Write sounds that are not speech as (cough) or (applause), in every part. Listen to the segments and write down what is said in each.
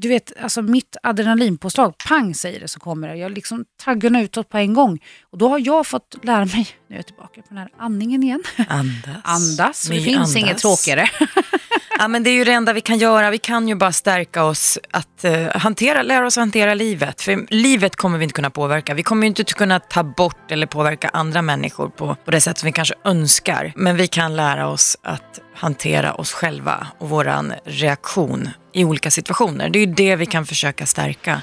du vet, alltså mitt adrenalinpåslag, pang säger det så kommer det. Jag liksom taggarna utåt på en gång. Och då har jag fått lära mig, nu är jag tillbaka på den här andningen igen. Andas. Andas, det finns andas. inget tråkigare. Ja, men det är ju det enda vi kan göra. Vi kan ju bara stärka oss att eh, hantera, lära oss att hantera livet. För livet kommer vi inte kunna påverka. Vi kommer inte kunna ta bort eller påverka andra människor på, på det sätt som vi kanske önskar. Men vi kan lära oss att hantera oss själva och våran reaktion i olika situationer. Det är ju det vi kan försöka stärka.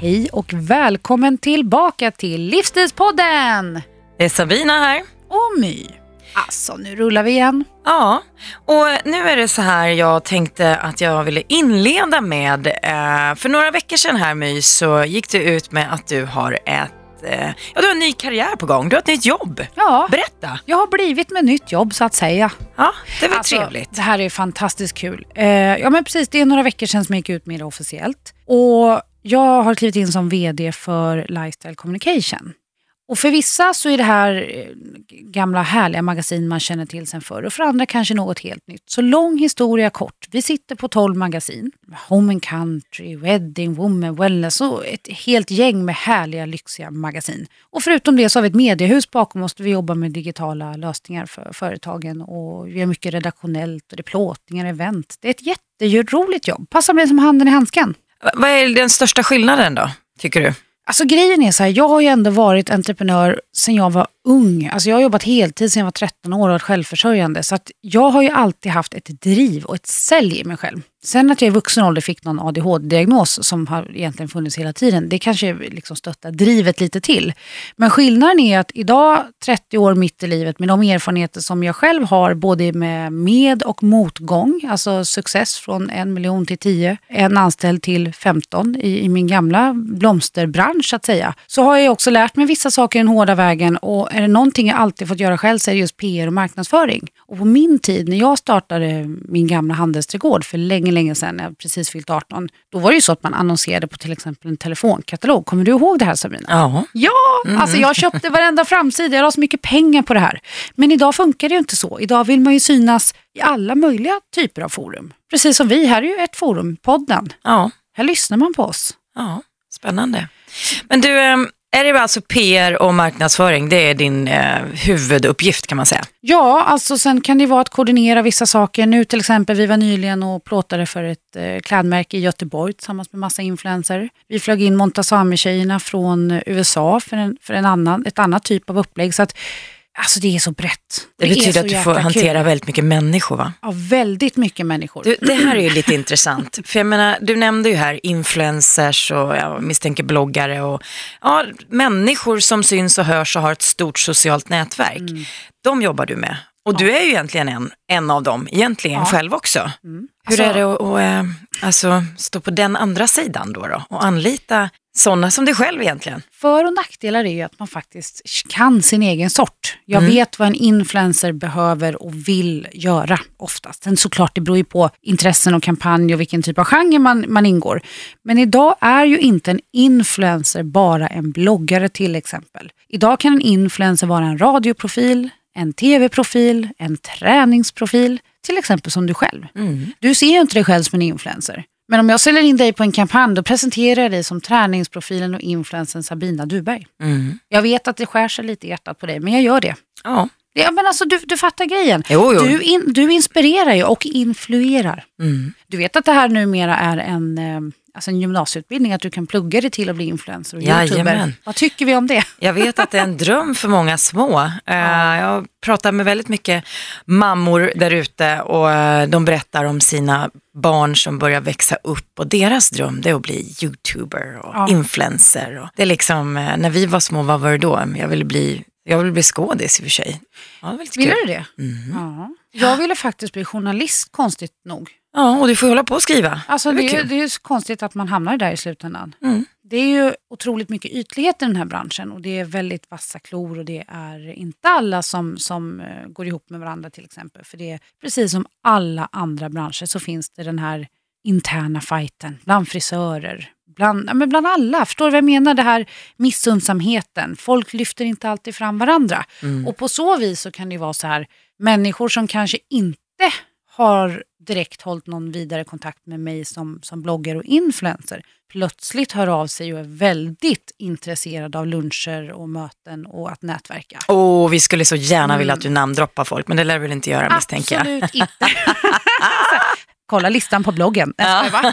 Hej och välkommen tillbaka till Livsstilspodden! Det är Sabina här. Och My. Alltså, nu rullar vi igen. Ja, och nu är det så här jag tänkte att jag ville inleda med. Eh, för några veckor sedan här My så gick du ut med att du har ett eh, Ja, du har en ny karriär på gång. Du har ett nytt jobb. Ja, Berätta. jag har blivit med nytt jobb så att säga. Ja, det var Alltså, trevligt. Det här är fantastiskt kul. Eh, ja men precis, det är några veckor sedan som jag gick ut med det officiellt. Och jag har klivit in som VD för Lifestyle Communication. Och för vissa så är det här eh, gamla härliga magasin man känner till sen förr och för andra kanske något helt nytt. Så lång historia kort. Vi sitter på 12 magasin. Home and Country, Wedding, Woman, Wellness och ett helt gäng med härliga lyxiga magasin. Och förutom det så har vi ett mediehus bakom oss där vi jobbar med digitala lösningar för företagen och vi gör mycket redaktionellt och det är plåtningar, event. Det är ett jätteroligt jobb. Passar mig som handen i handsken. Vad är den största skillnaden då, tycker du? Alltså grejen är så här, jag har ju ändå varit entreprenör sedan jag var ung. Alltså jag har jobbat heltid sedan jag var 13 år och varit självförsörjande. Så att jag har ju alltid haft ett driv och ett sälj i mig själv. Sen att jag i vuxen ålder fick någon ADHD-diagnos som har egentligen funnits hela tiden, det kanske liksom stöttar drivet lite till. Men skillnaden är att idag, 30 år mitt i livet, med de erfarenheter som jag själv har, både med med och motgång, alltså success från en miljon till tio, en anställd till 15 i, i min gamla blomsterbransch så att säga, så har jag också lärt mig vissa saker den hårda vägen och är det någonting jag alltid fått göra själv så är det just PR och marknadsföring. Och på min tid, när jag startade min gamla handelsträdgård för länge, länge sedan, när jag precis fyllt 18, då var det ju så att man annonserade på till exempel en telefonkatalog. Kommer du ihåg det här Sabina? Ja. Ja, alltså jag köpte varenda framsida, jag la så mycket pengar på det här. Men idag funkar det ju inte så. Idag vill man ju synas i alla möjliga typer av forum. Precis som vi, här är ju ett forum, podden. Ja, Här lyssnar man på oss. ja, spännande. Men du, ehm, är det alltså PR och marknadsföring, det är din eh, huvuduppgift kan man säga? Ja, alltså sen kan det vara att koordinera vissa saker. Nu till exempel, vi var nyligen och plåtade för ett eh, klädmärke i Göteborg tillsammans med massa influencer. Vi flög in Montazami-tjejerna från eh, USA för, en, för en annan, ett annat typ av upplägg. Så att, alltså det är så brett. Det, är betyder att du får kul. hantera väldigt mycket människor va? Ja, väldigt mycket människor. Du, det här är ju lite (laughs) intressant. För jag menar, du nämnde ju här influencers och jag misstänker bloggare och ja, människor som syns och hörs och har ett stort socialt nätverk. Mm. De jobbar du med. Och du är ju egentligen en, en av dem, egentligen Ja. själv också. Mm. Hur Alltså- är det att, att eh, alltså, stå på den andra sidan då, då och anlita sådana som dig själv egentligen? För och nackdelar är ju att man faktiskt kan sin egen sort. Jag Mm. vet vad en influencer behöver och vill göra oftast. Sen såklart, det beror ju på intressen och kampanj och vilken typ av genre man, man ingår. Men idag är ju inte en influencer bara en bloggare till exempel. Idag kan en influencer vara en radioprofil, en tv-profil, en träningsprofil, till exempel som du själv. Mm. Du ser ju inte dig själv som en influencer. Men om jag säljer in dig på en kampanj, då presenterar jag dig som träningsprofilen och influencern Sabina Duberg. Mm. Jag vet att det skär sig lite i hjärtat på dig, men jag gör det. Ja, Ja, men alltså, du, du fattar grejen. jo, jo. Du, in, du inspirerar ju och influerar. Mm. Du vet att det här numera är en, eh, alltså en gymnasieutbildning, att du kan plugga dig till att bli influencer och youtuber. Jajamän. Vad tycker vi om det? Jag vet att det är en (laughs) dröm för många små. Eh, Jag pratar med väldigt mycket mammor där ute och eh, de berättar om sina barn som börjar växa upp och deras dröm det är att bli youtuber och Ja. influencer. Det är liksom, eh, när vi var små, vad var det då? Jag ville bli, jag ville bli skådis i och för sig. Ja, Ville du det? Mm. Ja. Jag ville faktiskt bli journalist, konstigt nog. Ja, och du får hålla på och skriva. Alltså, det det, är är, ju- det är ju konstigt att man hamnar där i slutändan. Mm. Det är ju otroligt mycket ytlighet i den här branschen och det är väldigt vassa klor och det är inte alla som, som eh, går ihop med varandra till exempel. För det är precis som alla andra branscher så finns det den här interna fighten bland frisörer, bland, men bland alla. Förstår du vad jag menar? Det här missundsamheten. Folk lyfter inte alltid fram varandra. Och på så vis så kan det ju vara så här, människor som kanske inte har direkt hållit någon vidare kontakt med mig som, som bloggare och influencer plötsligt hör av sig och är väldigt intresserade av luncher och möten och att nätverka. Åh, vi skulle så gärna vilja att du namndroppar folk, men det lär du väl inte göra misstänker jag. Absolut inte. (laughs) Kolla listan på bloggen. Bara. (laughs)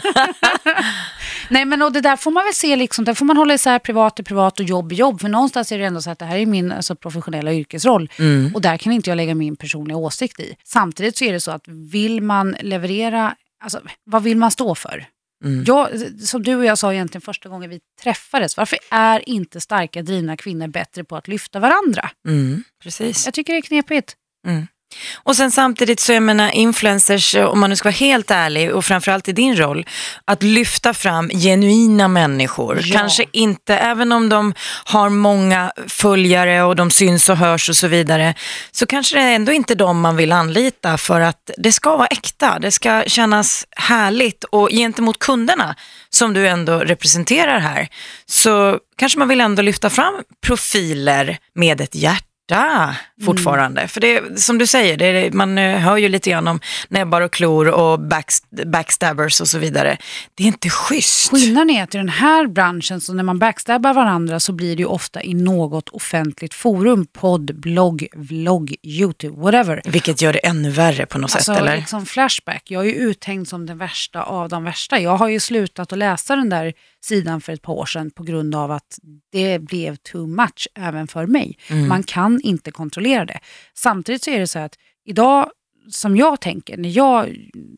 Nej men och det där får man väl se, liksom, där får man hålla isär privat och privat och jobb och jobb. För någonstans är det ändå så att det här är min alltså, professionella yrkesroll. Och där kan inte jag lägga min personliga åsikt i. Samtidigt så är det så att vill man leverera, alltså vad vill man stå för? Jag, som du och jag sa egentligen första gången vi träffades, varför är inte starka drivna kvinnor bättre på att lyfta varandra? Mm, precis. Jag tycker det är knepigt. Och sen samtidigt så jag menar influencers, om man nu ska vara helt ärlig och framförallt i din roll, att lyfta fram genuina människor. Ja. Kanske inte, även om de har många följare och de syns och hörs och så vidare, så kanske det är ändå inte de man vill anlita för att det ska vara äkta, det ska kännas härligt och gentemot kunderna som du ändå representerar här, så kanske man vill ändå lyfta fram profiler med ett hjärta fortfarande. För det som du säger, det man eh, hör ju lite grann om näbbar och klor och backs- backstabbers och så vidare. Det är inte schysst. Skillnaden är att i den här branschen, så när man backstabbar varandra så blir det ju ofta i något offentligt forum. Podd, blogg, vlogg, YouTube, whatever. Vilket gör det ännu värre på något Alltså sätt, eller? liksom Flashback, jag är ju uthängd som den värsta av de värsta. Jag har ju slutat att läsa den där sidan för ett par år sedan på grund av att det blev too much även för mig. Man kan inte kontrollera det. Samtidigt så är det så att idag som jag tänker, när jag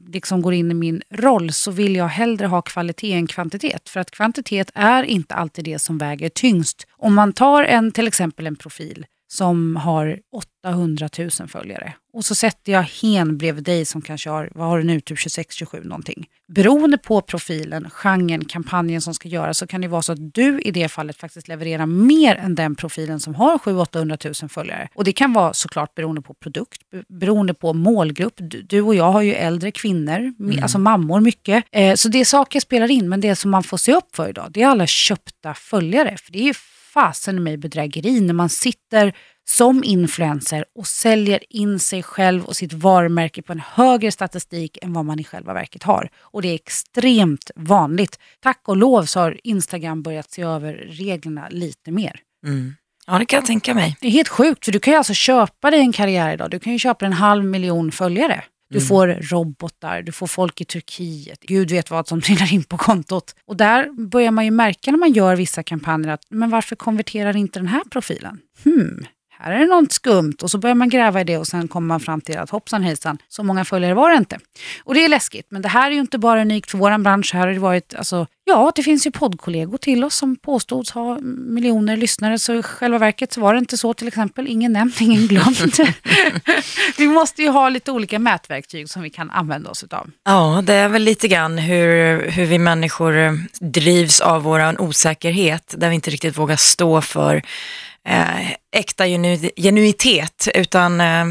liksom går in i min roll så vill jag hellre ha kvalitet än kvantitet. För att kvantitet är inte alltid det som väger tyngst. Om man tar en, till exempel en profil som har 800 000 följare och så sätter jag hen bredvid dig som kanske har, vad har du nu, typ 26-27 någonting. Beroende på profilen, genren, kampanjen som ska göras så kan det vara så att du i det fallet faktiskt levererar mer än den profilen som har 700-800 000 följare. Och det kan vara såklart beroende på produkt, be- beroende på målgrupp. Du, och jag har ju äldre kvinnor, mi- alltså mammor mycket. Eh, så det är saker spelar in, men det som man får se upp för idag, det är alla köpta följare. För det är fasen i mig bedrägeri när man sitter som influencer och säljer in sig själv och sitt varumärke på en högre statistik än vad man i själva verket har. Och det är extremt vanligt. Tack och lov så har Instagram börjat se över reglerna lite mer. Mm. Ja, det kan jag tänka mig. Det är helt sjukt, för du kan ju alltså köpa dig en karriär idag. Du kan ju köpa en halv miljon följare. Du får robotar, du får folk i Turkiet. Gud vet vad som (laughs) trillar in på kontot. Och där börjar man ju märka när man gör vissa kampanjer att men varför konverterar inte den här profilen? Hmm, här är det något skumt. Och så börjar man gräva i det och sen kommer man fram till att hoppsan hejsan, så många följare var det inte. Och det är läskigt, men det här är ju inte bara unikt för vår bransch. Här har det varit, alltså, ja det finns ju poddkollegor till oss som påstods ha miljoner lyssnare. Så i själva verket så var det inte så till exempel. Ingen nämnd, (laughs) ingen glömd. (laughs) vi måste ju ha lite olika mätverktyg som vi kan använda oss utav. Ja, det är väl lite grann hur, hur vi människor drivs av vår osäkerhet, där vi inte riktigt vågar stå för eh, äkta genu, genuitet, utan eh,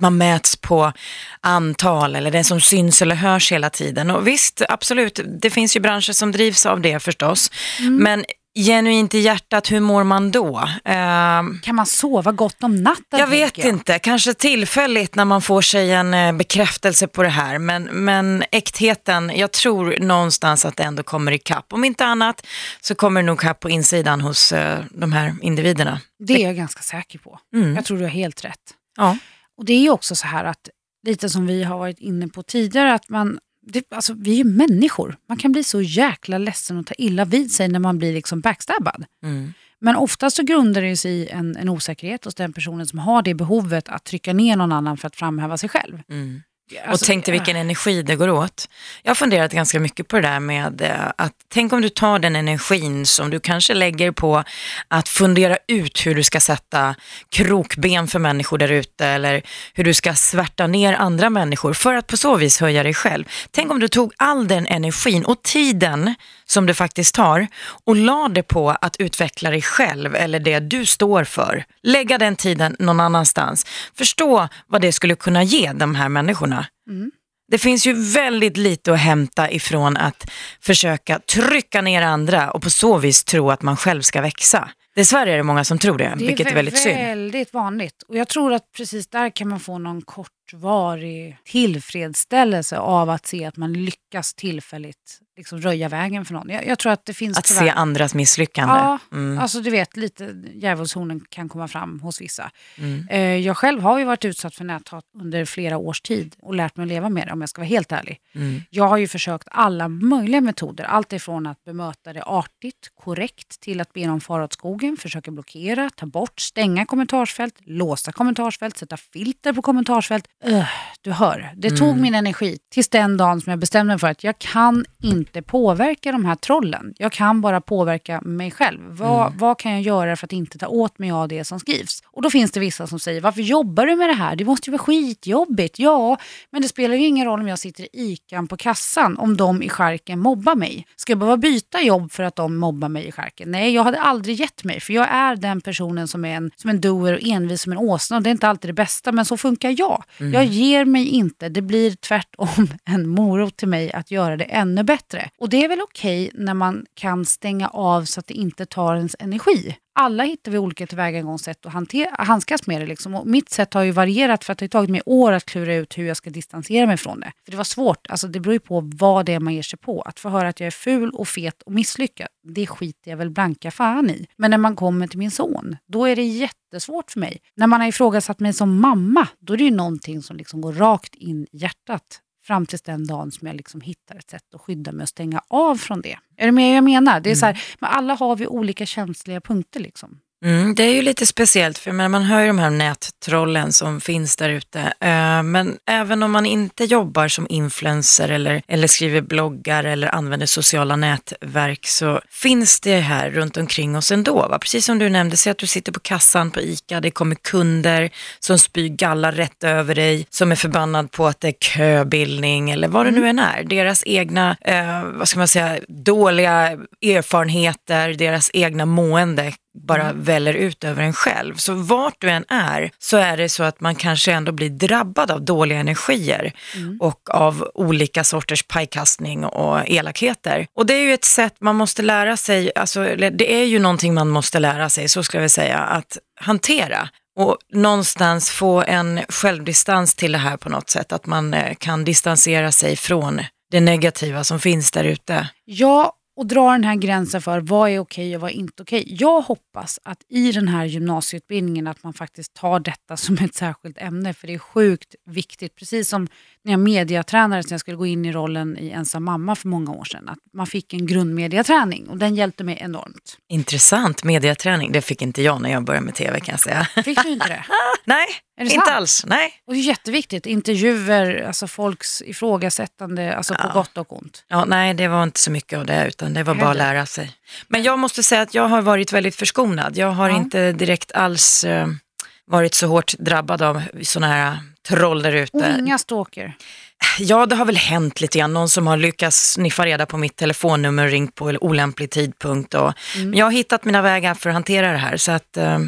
man mäts på antal eller det som syns eller hörs hela tiden. Och visst, absolut, det finns ju branscher som drivs av det förstås, men genuint i hjärtat, hur mår man då? Eh, Kan man sova gott om natten? jag vet tänker inte, kanske tillfälligt när man får sig en eh, bekräftelse på det här. Men, men äktheten, jag tror någonstans att det ändå kommer ikapp. Om inte annat så kommer det nog ikapp på insidan hos eh, de här individerna. Det är jag ganska säker på. Mm. Jag tror du har helt rätt. Ja. Och det är också så här att, lite som vi har varit inne på tidigare, att man, det, alltså, vi är ju människor. Man kan bli så jäkla ledsen och ta illa vid sig när man blir liksom backstabbad. Mm. Men oftast så grundar det sig i en, en osäkerhet hos den personen som har det behovet att trycka ner någon annan för att framhäva sig själv. Mm. Och Alltså, tänk dig vilken energi det går åt. Jag har funderat ganska mycket på det där med eh, att tänk om du tar den energin som du kanske lägger på att fundera ut hur du ska sätta krokben för människor där ute eller hur du ska svärta ner andra människor för att på så vis höja dig själv. Tänk om du tog all den energin och tiden som det faktiskt tar och la det på att utveckla dig själv eller det du står för. Lägga den tiden någon annanstans. Förstå vad det skulle kunna ge de här människorna. Mm. Det finns ju väldigt lite att hämta ifrån att försöka trycka ner andra och på så vis tro att man själv ska växa. Dessvärre är det många som tror det, Det vilket är vä- väldigt synd. väldigt vanligt. Och jag tror att precis där kan man få någon kortvarig tillfredsställelse av att se att man lyckas tillfälligt liksom röja vägen för någon. Jag, jag tror att det finns Att tyvärr- se andras misslyckande. Ja, Mm. alltså du vet lite djävulshornen kan komma fram hos vissa. Mm. Eh, jag själv har ju varit utsatt för näthat under flera års tid och lärt mig att leva med det om jag ska vara helt ärlig. Mm. Jag har ju försökt alla möjliga metoder. Allt ifrån att bemöta det artigt, korrekt till att be någon fara åt skogen, försöka blockera, ta bort, stänga kommentarsfält, låsa kommentarsfält, sätta filter på kommentarsfält. Öh, du hör, det tog Mm. min energi tills den dagen som jag bestämde mig för att jag kan inte påverka de här trollen. Jag kan bara påverka mig själv. Vad, Mm. vad kan jag göra för att inte ta åt mig av det som skrivs? Och då finns det vissa som säger, varför jobbar du med det här? Det måste ju vara skitjobbigt. Ja, men det spelar ju ingen roll om jag sitter i ICAn på kassan om de i skärken mobbar mig. Ska jag behöva byta jobb för att de mobbar mig i skärken? Nej, jag hade aldrig gett mig för jag är den personen som är en, som en doer och envis som en åsna det är inte alltid det bästa men så funkar jag. Jag ger mig inte, det blir tvärtom (laughs) en morot till mig att göra det ännu bättre. Och det är väl okej när man kan stänga av så att det inte tar ens energi. Alla hittar vi olika tillvägagångssätt att handskas med det. Liksom. Och mitt sätt har ju varierat för att det har tagit mig år att klura ut hur jag ska distansera mig från det. För det var svårt, alltså det beror ju på vad det är man ger sig på. Att få höra att jag är ful och fet och misslyckad, det skiter jag väl blanka fan i. Men när man kommer till min son, då är det jättesvårt för mig. När man har ifrågasatt mig som mamma, då är det ju någonting som liksom går rakt in i hjärtat. Fram tills den dagen som jag liksom hittar ett sätt att skydda mig och stänga av från det. Är du med jag menar? Det är så här, men alla har vi olika känsliga punkter. Liksom. Mm, det är ju lite speciellt för men man hör ju de här nättrollen som finns där ute. Eh, men även om man inte jobbar som influencer eller, eller skriver bloggar eller använder sociala nätverk så finns det här runt omkring oss ändå. Va? Precis som du nämnde, se att du sitter på kassan på ICA, det kommer kunder som spyr galla rätt över dig, som är förbannad på att det är köbildning eller vad det nu än är. Deras egna, eh, vad ska man säga, dåliga erfarenheter, deras egna mående bara väller ut över en själv. Så vart du än är så är det så att man kanske ändå blir drabbad av dåliga energier och av olika sorters pajkastning och elakheter. Och det är ju ett sätt man måste lära sig, alltså det är ju någonting man måste lära sig, så ska vi säga, att hantera. Och någonstans få en självdistans till det här på något sätt, att man eh, kan distansera sig från det negativa som finns där ute. Ja, och dra den här gränsen för vad är okej och vad är inte okej. Jag hoppas att i den här gymnasieutbildningen att man faktiskt tar detta som ett särskilt ämne för det är sjukt viktigt. Precis som när jag mediatränade så jag skulle gå in i rollen i ensam mamma för många år sedan. Att man fick en grundmediaträning och den hjälpte mig enormt. Intressant mediaträning, det fick inte jag när jag började med tv kan jag säga. Fick du inte det? (laughs) Nej, det inte sant? alls. Nej. Och det är jätteviktigt. Intervjuer, alltså folks ifrågasättande, alltså på Ja. gott och ont. Ja, nej, det var inte så mycket av det, utan det var bara att lära sig. Men jag måste säga att jag har varit väldigt förskonad. Jag har Ja. inte direkt alls eh, varit så hårt drabbad av sådana här troll där Och ute. inga stalker. Ja, det har väl hänt lite grann. Någon som har lyckats sniffa reda på mitt telefonnummer och ringt på olämplig tidpunkt. Och, Mm. Men jag har hittat mina vägar för att hantera det här. Så att, eh,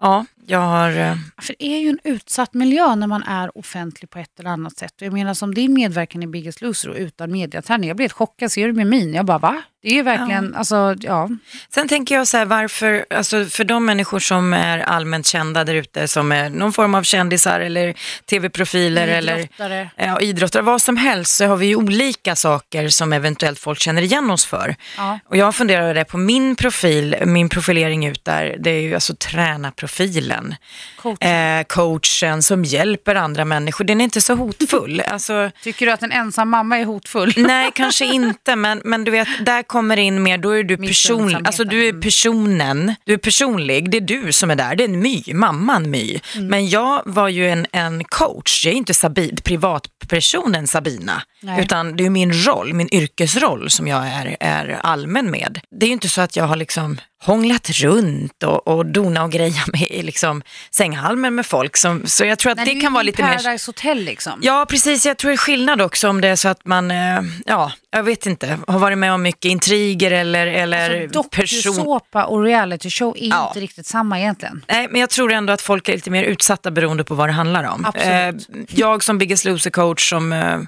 ja, jag har... eh, För det är ju en utsatt miljö när man är offentlig på ett eller annat sätt. Jag menar som din medverkan i Biggest Loser och utan mediaträning. Jag blev helt chockad, ser du med min? Jag bara va? Det är ju verkligen, alltså ja. Sen tänker jag så här, varför, alltså för de människor som är allmänt kända där ute, som är någon form av kändisar eller tv-profiler eller Idrottare. ja, idrottare, vad som helst, så har vi ju olika saker som eventuellt folk känner igen oss för. Ja. Och jag funderar det på min profil, min profilering ut där, det är ju alltså tränarprofilen. Coachen. Coachen. Eh, coachen som hjälper andra människor. Den är inte så hotfull. (laughs) Alltså, Tycker du att en ensam mamma är hotfull? (laughs) nej, kanske inte, men, men du vet, där kommer in mer, då är du personlig. Alltså du är personen, du är personlig, det är du som är där. Det är en My, mamman My. Mm. Men jag var ju en, en coach, jag är inte Sabi, privatpersonen Sabina. Nej. Utan det är min roll, min yrkesroll som jag är, är allmän med. Det är ju inte så att jag har liksom hånglat runt och, och dona och greja med liksom sänghalmen med folk. Som, så jag tror att Nej, det är kan vara lite mer... Paradise Hotel liksom. Ja, precis. Jag tror det är skillnad också om det är så att man, eh, ja, jag vet inte, har varit med om mycket intriger eller, eller Alltså, person... Dokusåpa och reality show är Ja. inte riktigt samma egentligen. Nej, men jag tror ändå att folk är lite mer utsatta beroende på vad det handlar om. Absolut. Eh, jag som Biggest Loser-coach, som, eh,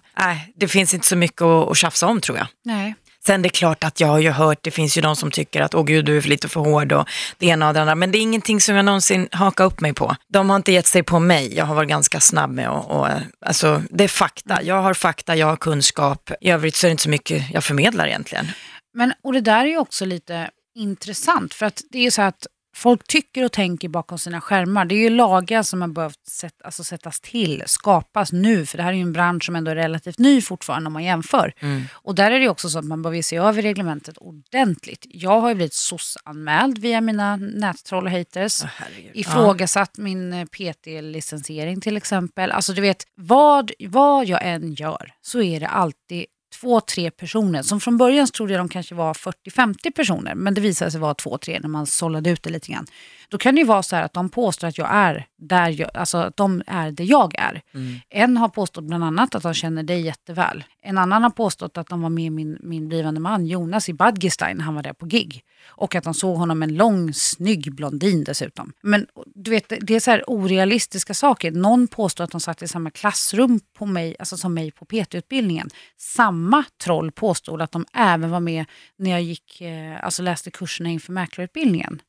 det finns inte så mycket att, att tjafsa om tror jag. Nej. Sen det är klart att jag har ju hört, det finns ju de som tycker att åh gud du är för lite för hård och det ena och det andra. Men det är ingenting som jag någonsin hakar upp mig på. De har inte gett sig på mig, jag har varit ganska snabb med och, och alltså det är fakta. Jag har fakta, jag har kunskap. I övrigt så är det inte så mycket jag förmedlar egentligen. Men, och det där är ju också lite intressant för att det är ju så här att folk tycker och tänker bakom sina skärmar. Det är ju lagar som har behövt sätt, alltså sättas till, skapas nu, för det här är ju en bransch som ändå är relativt ny fortfarande om man jämför. Och där är det också så att man behöver se över reglementet ordentligt. Jag har ju blivit SOS-anmäld via mina nättroll och haters. herregud. ifrågasatt min eh, PT-licensiering till exempel. Alltså du vet, vad, vad jag än gör så är det alltid två, tre personer. Som från början trodde jag de kanske var 40-50 personer, men det visade sig vara två, tre när man sållade ut det lite grann. Då kan det ju vara så här att de påstår att jag är där jag, alltså att de är där jag är. En har påstått bland annat att de känner dig jätteväl. En annan har påstått att de var med min, min blivande man Jonas i Badgestein när han var där på gig. Och att de såg honom en lång, snygg blondin dessutom. Men du vet, det är så här orealistiska saker. Någon påstår att de satt i samma klassrum på mig, alltså som mig på PT-utbildningen. Samma troll påstod att de även var med när jag gick, eh, alltså läste kurserna inför mäklarutbildningen.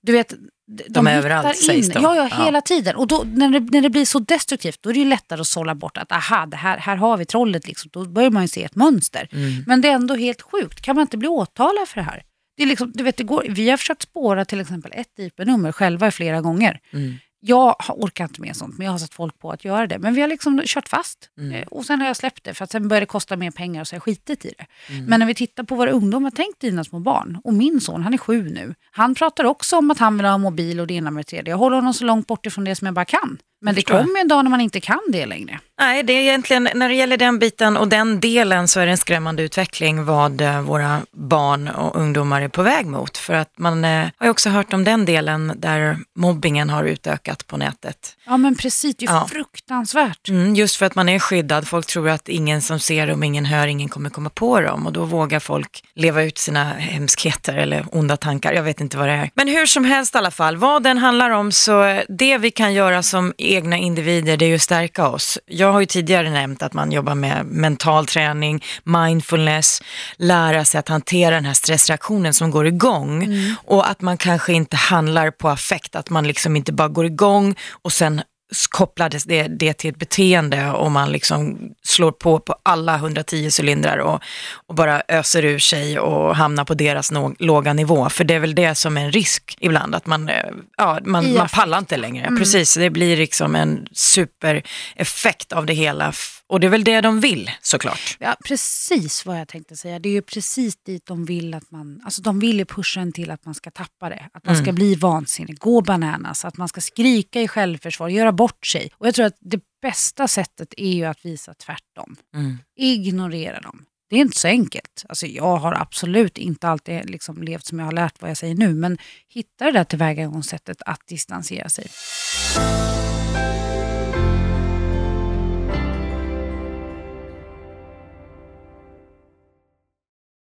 Du vet, de, De är överallt, in. sägs de. Ja, ja, Ja. hela tiden. Och då, när, det, när det blir så destruktivt, då är det ju lättare att sålla bort att aha, det här, här har vi trollet. Liksom. Då börjar man ju se ett mönster. Mm. Men det är ändå helt sjukt. Kan man inte bli åtalad för det här? Det är liksom, du vet, det går, vi har försökt spåra till exempel ett IP-nummer själva flera gånger. Mm. Jag orkar inte med sånt, men jag har satt folk på att göra det. Men vi har liksom kört fast. Mm. Eh, Och sen har jag släppt det, för att sen börjar det kosta mer pengar och så har jag skitit i det. Mm. Men när vi tittar på våra ungdomar, tänk dina små barn. Och min son, han är sju nu. Han pratar också om att han vill ha mobil och det ena med det tredje. Jag håller honom så långt bort ifrån det som jag bara kan. Men det kommer en dag när man inte kan det längre. Nej, det är egentligen, när det gäller den biten och den delen så är det en skrämmande utveckling vad eh, våra barn och ungdomar är på väg mot. För att man eh, har ju också hört om den delen där mobbingen har utökat på nätet. Ja men precis, det är Ja. fruktansvärt. Mm, just för att man är skyddad. Folk tror att ingen som ser dem, ingen hör, ingen kommer komma på dem. Och då vågar folk leva ut sina hemskheter eller onda tankar. Jag vet inte vad det är. Men hur som helst i alla fall, vad den handlar om så det vi kan göra som egna individer det är ju att stärka oss. Jag har ju tidigare nämnt att man jobbar med mental träning, mindfulness, lära sig att hantera den här stressreaktionen som går igång. Och att man kanske inte handlar på affekt, att man liksom inte bara går igång och sen kopplades det, det till ett beteende och man liksom slår på på alla 110 cylindrar och, och bara öser ur sig och hamnar på deras nå- låga nivå. För det är väl det som är en risk ibland, att man, eh, ja, man, man pallar inte längre. Precis, det blir liksom en supereffekt av det hela. Och det är väl det de vill såklart. Ja, precis vad jag tänkte säga. Det är ju precis dit de vill att man, alltså de vill ju pusha en till att man ska tappa det. Att man ska bli vansinnig, gå bananas, att man ska skrika i självförsvar, göra bort sig. Och jag tror att det bästa sättet är ju att visa tvärtom. Mm. Ignorera dem. Det är inte så enkelt. Alltså jag har absolut inte alltid liksom levt som jag har lärt vad jag säger nu, men hitta det där tillvägagångssättet att distansera sig.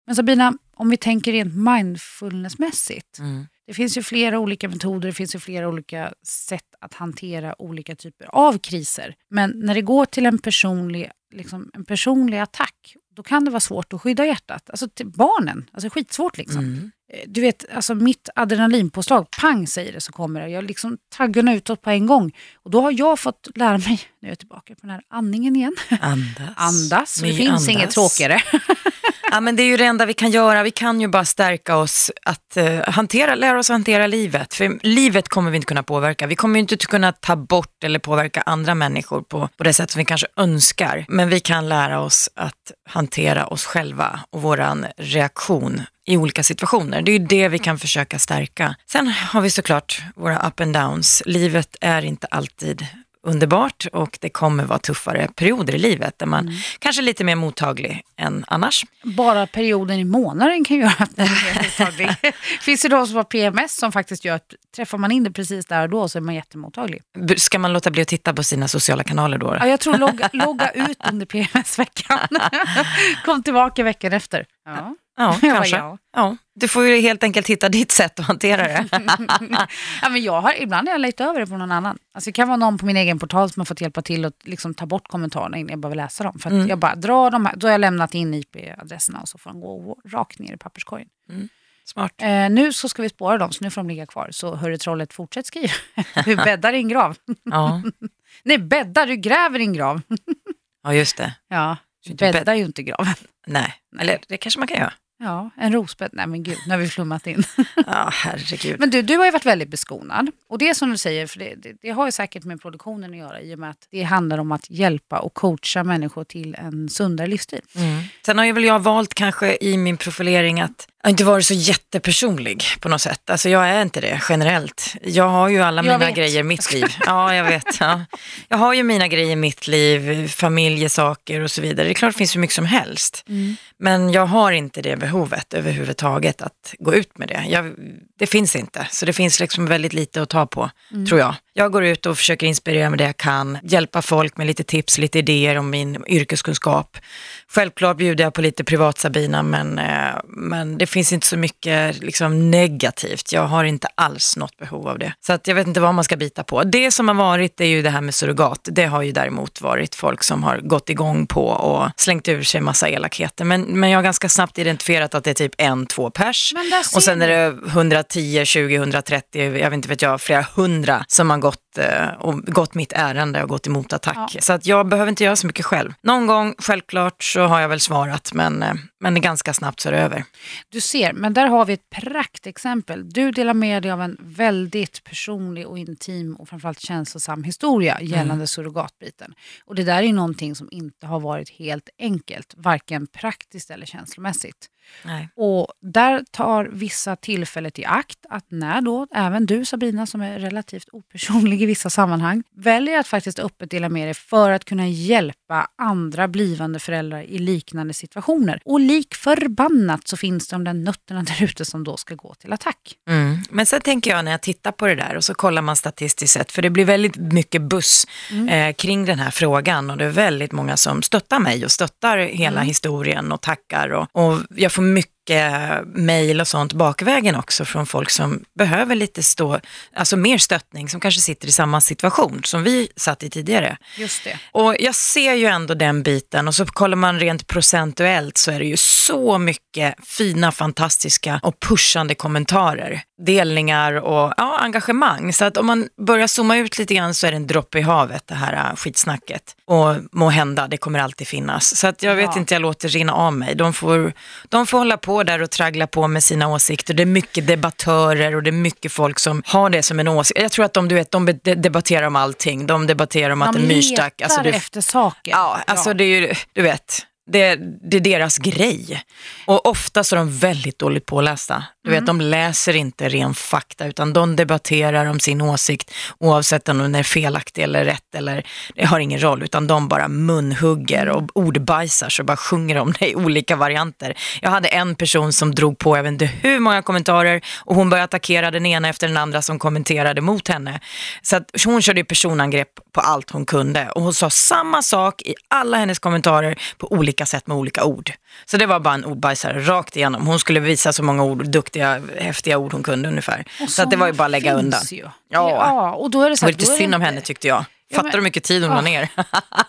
Men Sabina, om vi tänker rent mindfulnessmässigt. Mm. Det finns ju flera olika metoder, det finns ju flera olika sätt att hantera olika typer av kriser. Men när det går till en personlig, liksom, en personlig attack, då kan det vara svårt att skydda hjärtat. Alltså till barnen, alltså skitsvårt liksom. Mm. Eh, Du vet, alltså mitt adrenalinpåslag, pang säger det så kommer det. Jag liksom taggarna utåt på en gång. Och då har jag fått lära mig, nu är jag tillbaka på den här andningen igen, Andas. andas. Det finns andas. inget tråkigare. (laughs) Ja, men det är ju det enda vi kan göra. Vi kan ju bara stärka oss att uh, hantera, lära oss att hantera livet. För livet kommer vi inte kunna påverka. Vi kommer ju inte kunna ta bort eller påverka andra människor på, på det sätt som vi kanske önskar. Men vi kan lära oss att hantera oss själva och våran reaktion i olika situationer. Det är ju det vi kan försöka stärka. Sen har vi såklart våra up and downs. Livet är inte alltid underbart och det kommer vara tuffare perioder i livet där man mm. kanske är lite mer mottaglig än annars. Bara perioden i månaden kan göra att man är mer (laughs) mottaglig. Finns det de som har PMS som faktiskt gör att träffar man in det precis där och då så är man jättemottaglig. Ska man låta bli att titta på sina sociala kanaler då? Ja, jag tror logga, (laughs) logga ut under PMS-veckan. (laughs) Kom tillbaka veckan efter. Ja. Ja, (laughs) kanske. Ja. ja. Du får ju helt enkelt hitta ditt sätt att hantera det. (laughs) ja, men jag har, ibland har jag lejt över det på någon annan. Alltså, det kan vara någon på min egen portal som har fått hjälpa till att liksom ta bort kommentarerna innan jag behöver läsa dem. För mm. jag bara drar de här, då har jag lämnat in IP-adresserna och så får de gå rakt ner i papperskorgen. Mm. Smart. Eh, nu så ska vi spåra dem, så nu får de ligga kvar. Så hörru trollet, fortsätt skriva. (laughs) du bäddar en grav. ja. Nej, bäddar, du gräver en grav. ja, just det. Ja, du bäddar ju inte graven. Nej, eller det kanske man kan göra. Ja, en rosbädd. Nej men gud, nu har vi flummat in. (laughs) ja, herregud. Men du, du har ju varit väldigt beskonad. Och det är som du säger, för det, det, det, har ju säkert med produktionen att göra i och med att det handlar om att hjälpa och coacha människor till en sundare livsstil. Mm. Sen har ju väl jag valt kanske i min profilering att jag har inte varit så jättepersonlig på något sätt. Alltså jag är inte det generellt. Jag har ju alla jag mina vet. grejer i mitt liv. (laughs) Ja, jag vet. Ja. Jag har ju mina grejer i mitt liv, familjesaker och så vidare. Det är klart det finns hur mycket som helst. Mm. Men jag har inte det behovet överhuvudtaget att gå ut med det. Jag, det finns inte. Så det finns liksom väldigt lite att ta på, mm. tror jag. Jag går ut och försöker inspirera med det jag kan, hjälpa folk med lite tips, lite idéer om min yrkeskunskap. Självklart bjuder jag på lite privat Sabina, men, eh, men det finns inte så mycket liksom, negativt. Jag har inte alls något behov av det. Så att jag vet inte vad man ska bita på. Det som har varit är ju det här med surrogat. Det har ju däremot varit folk som har gått igång på och slängt ur sig massa elakheter. Men, men jag har ganska snabbt identifierat att det är typ en, två pers. Och sen är det 110, 20, 130, jag vet inte vet jag, flera hundra som har gått Eh, och gått mitt ärende och gått emot attack. Ja. Så att jag behöver inte göra så mycket själv. Någon gång, självklart, så har jag väl svarat, men, eh, men ganska snabbt så är det över. Du ser, men där har vi ett praktexempel. Du delar med dig av en väldigt personlig och intim och framförallt känslosam historia gällande mm. surrogatbiten. Och det där är någonting som inte har varit helt enkelt, varken praktiskt eller känslomässigt. Nej. Och där tar vissa tillfället i akt att när då även du Sabrina som är relativt opersonlig i vissa sammanhang väljer att faktiskt öppet dela med dig för att kunna hjälpa andra blivande föräldrar i liknande situationer. Och lik förbannat så finns de där nötterna (laughs) där ute som då ska gå till attack. Mm. Men sen tänker jag när jag tittar på det där och så kollar man statistiskt sett, för det blir väldigt mycket buss mm. eh, kring den här frågan och det är väldigt många som stöttar mig och stöttar hela mm. historien och tackar och, och jag får mycket mejl och sånt bakvägen också från folk som behöver lite stå, alltså mer stöttning, som kanske sitter i samma situation som vi satt i tidigare. Just det. Och jag ser ju ändå den biten och så kollar man rent procentuellt så är det ju så mycket fina, fantastiska och pushande kommentarer, delningar och ja, engagemang. Så att om man börjar zooma ut lite grann så är det en droppe i havet det här äh, skitsnacket. Och må hända, det kommer alltid finnas. Så att jag vet ja. inte, jag låter rinna av mig. De får, de får hålla på där och traggla på med sina åsikter. Det är mycket debattörer och det är mycket folk som har det som en åsikt. Jag tror att de, du vet, de debatterar om allting. De debatterar om de att en myrstack... De alltså, letar efter saker. Ja, alltså ja. det är ju, du vet. Det, det, är deras grej. Och ofta så är de väldigt dåligt pålästa. Du vet, mm. de läser inte ren fakta utan de debatterar om sin åsikt oavsett om den är felaktig eller rätt eller det har ingen roll utan de bara munhugger och ordbajsar så bara sjunger om det i olika varianter. Jag hade en person som drog på jag vet inte hur många kommentarer och hon började attackera den ena efter den andra som kommenterade mot henne. Så att hon körde personangrepp på allt hon kunde och hon sa samma sak i alla hennes kommentarer på olika sätt med olika ord. Så det var bara en ordbajsare rakt igenom. Hon skulle visa så många ord, duktiga, häftiga ord hon kunde ungefär. så att det var ju bara att lägga undan. Ju. Ja. ja, och då är det så här, det var lite synd om henne tyckte jag. Ja, Fattar du hur mycket tid hon la Ah. ner?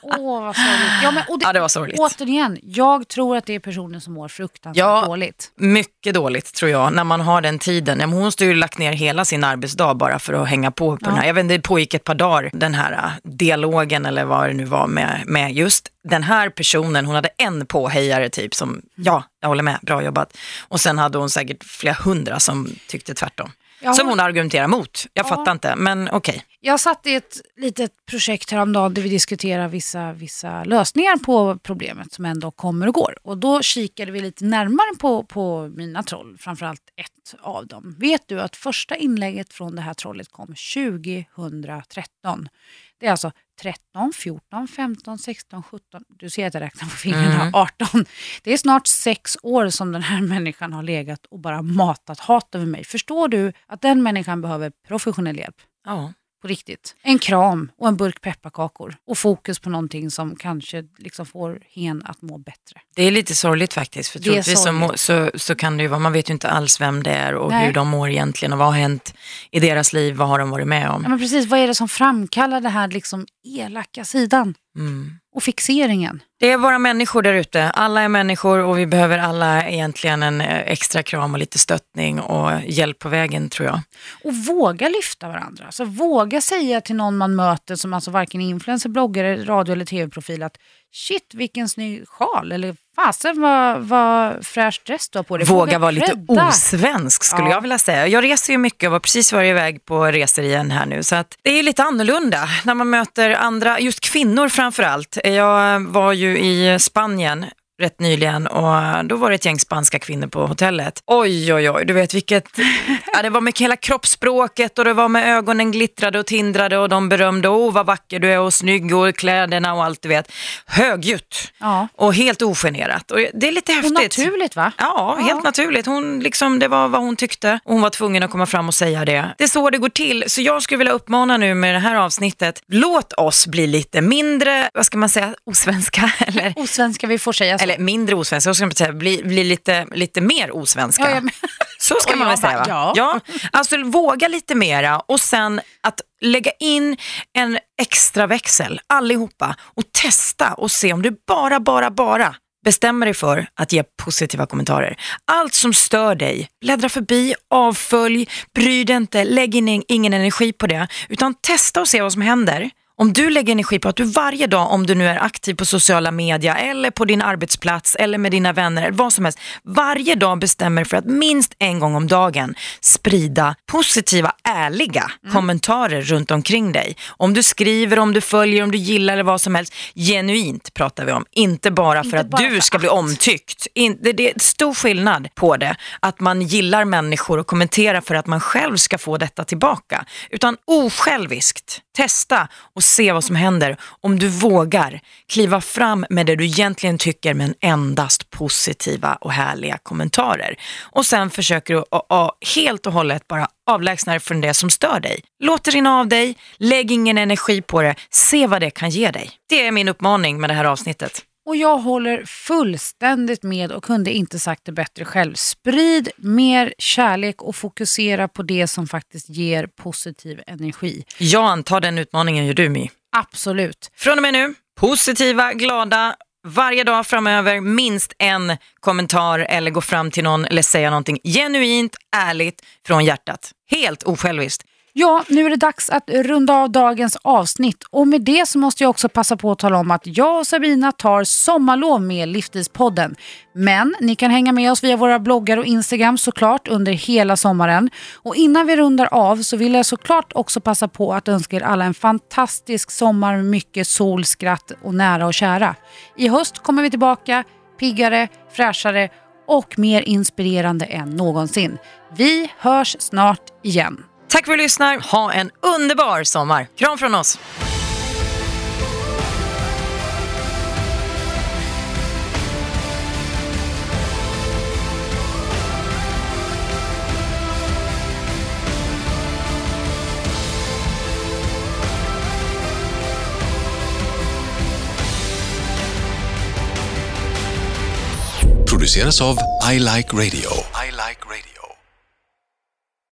Åh, vad sorgligt. Ja, men, och (laughs) det, Ja, det var sorgligt. Återigen, jag tror att det är personer som mår fruktansvärt Ja. dåligt. Mycket dåligt tror jag, när man har den tiden. Ja, men Hon måste ju lagt ner hela sin arbetsdag bara för att hänga på på den här. Jag vet inte, det pågick ett par dagar, den här äh, dialogen eller vad det nu var med, med just den här personen. Hon hade en påhejare typ som, ja, jag håller med, bra jobbat. Och sen hade hon säkert flera hundra som tyckte tvärtom. Ja, Som hon- argumenterar mot. Jag Ja. fattar inte, men okej. Jag satt i ett litet projekt häromdagen där vi diskuterade vissa, vissa lösningar på problemet som ändå kommer och går. Och då kikade vi lite närmare på, på mina troll, framförallt ett av dem. Vet du att första inlägget från det här trollet kom 2013? Det är alltså 13, 14, 15, 16, 17, du ser att jag räknar på fingrarna, Mm. 18. Det är snart sex år som den här (laughs) människan har legat och bara matat hat över mig. Förstår du att den människan behöver professionell hjälp? Ja. På riktigt. En kram och en burk pepparkakor. Och fokus på någonting som kanske liksom får hen att må bättre. Det är lite sorgligt faktiskt. För troligtvis så, så, så kan det ju vara, man vet ju inte alls vem det är och Nej. hur de mår egentligen och vad har hänt i deras liv, vad har de varit med Ja, om. men precis, vad är det som framkallar det här liksom elaka sidan? Mm. Och fixeringen. Det är bara människor där ute. Alla är människor och vi behöver alla egentligen en eh, extra kram och lite stöttning och hjälp på vägen tror jag. Och våga lyfta varandra. Alltså våga säga till någon man möter som alltså varken är influencer, bloggare, radio eller tv-profil att shit vilken snygg sjal eller fasen vad, vad fräsch dress du har på dig. Våga vara lite osvensk skulle Ja. jag vilja säga. Jag reser ju mycket och har precis varit iväg på resor igen här nu. Så att det är lite annorlunda när man möter andra, just kvinnor framför allt. Jag var ju i Spanien rätt nyligen och då var det ett gäng spanska kvinnor på hotellet. Oj, oj, oj, du vet vilket... (laughs) Ja, det var med hela kroppsspråket och det var med ögonen glittrade och tindrade och de berömde, åh vad vacker du är och snygg och kläderna och allt du vet. Högljutt Ja. och helt ogenerat. Och det är lite Och häftigt. naturligt va? Ja, helt Ja. naturligt. Hon, liksom, det var vad hon tyckte och hon var tvungen att komma fram och säga det. Det är så det går till. Så jag skulle vilja uppmana nu med det här avsnittet, låt oss bli lite mindre, vad ska man säga, osvenska (laughs) eller, Osvenska vi får säga så. Eller mindre osvenska, så ska man säga, bli, bli lite, lite mer osvenska. Ja, ja, men- Så ska Och man väl säga va? bara, ja. Alltså våga lite mera och sen att lägga in en extra växel allihopa och testa och se om du bara, bara, bara bestämmer dig för att ge positiva kommentarer. Allt som stör dig, bläddra förbi, avfölj, bry dig inte, lägg in ingen energi på det, utan testa och se vad som händer. Om du lägger energi på att du varje dag, om du nu är aktiv på sociala medier eller på din arbetsplats eller med dina vänner eller vad som helst, varje dag bestämmer för att minst en gång om dagen sprida positiva, ärliga kommentarer runt omkring dig. Om du skriver, om du följer, om du gillar eller vad som helst, genuint pratar vi om. Inte bara för Inte att bara du för ska bli att. omtyckt. In, det, det är stor skillnad på det, att man gillar människor och kommenterar för att man själv ska få detta tillbaka. Utan osjälviskt, testa och se vad som händer om du vågar kliva fram med det du egentligen tycker men endast positiva och härliga kommentarer. Och sen försöker du helt och hållet bara avlägsna dig från det som stör dig. Låt det rinna av dig, lägg ingen energi på det, se vad det kan ge dig. Det är min uppmaning med det här avsnittet. Och jag håller fullständigt med och kunde inte sagt det bättre själv. Sprid mer kärlek och fokusera på det som faktiskt ger positiv energi. Jag antar den utmaningen gör du My. Absolut. Från och med nu, positiva, glada, varje dag framöver minst en kommentar eller gå fram till någon eller säga någonting genuint, ärligt, från hjärtat. Helt osjälviskt. Ja, nu är det dags att runda av dagens avsnitt och med det så måste jag också passa på att tala om att jag och Sabina tar sommarlov med Livstidspodden. Men ni kan hänga med oss via våra bloggar och Instagram såklart under hela sommaren. Och innan vi rundar av så vill jag såklart också passa på att önska er alla en fantastisk sommar med mycket sol, skratt och nära och kära. I höst kommer vi tillbaka piggare, fräschare och mer inspirerande än någonsin. Vi hörs snart igen. Tack för att du lyssnar. Ha en underbar sommar. Kram från oss. produceras av I Like Radio. I like radio.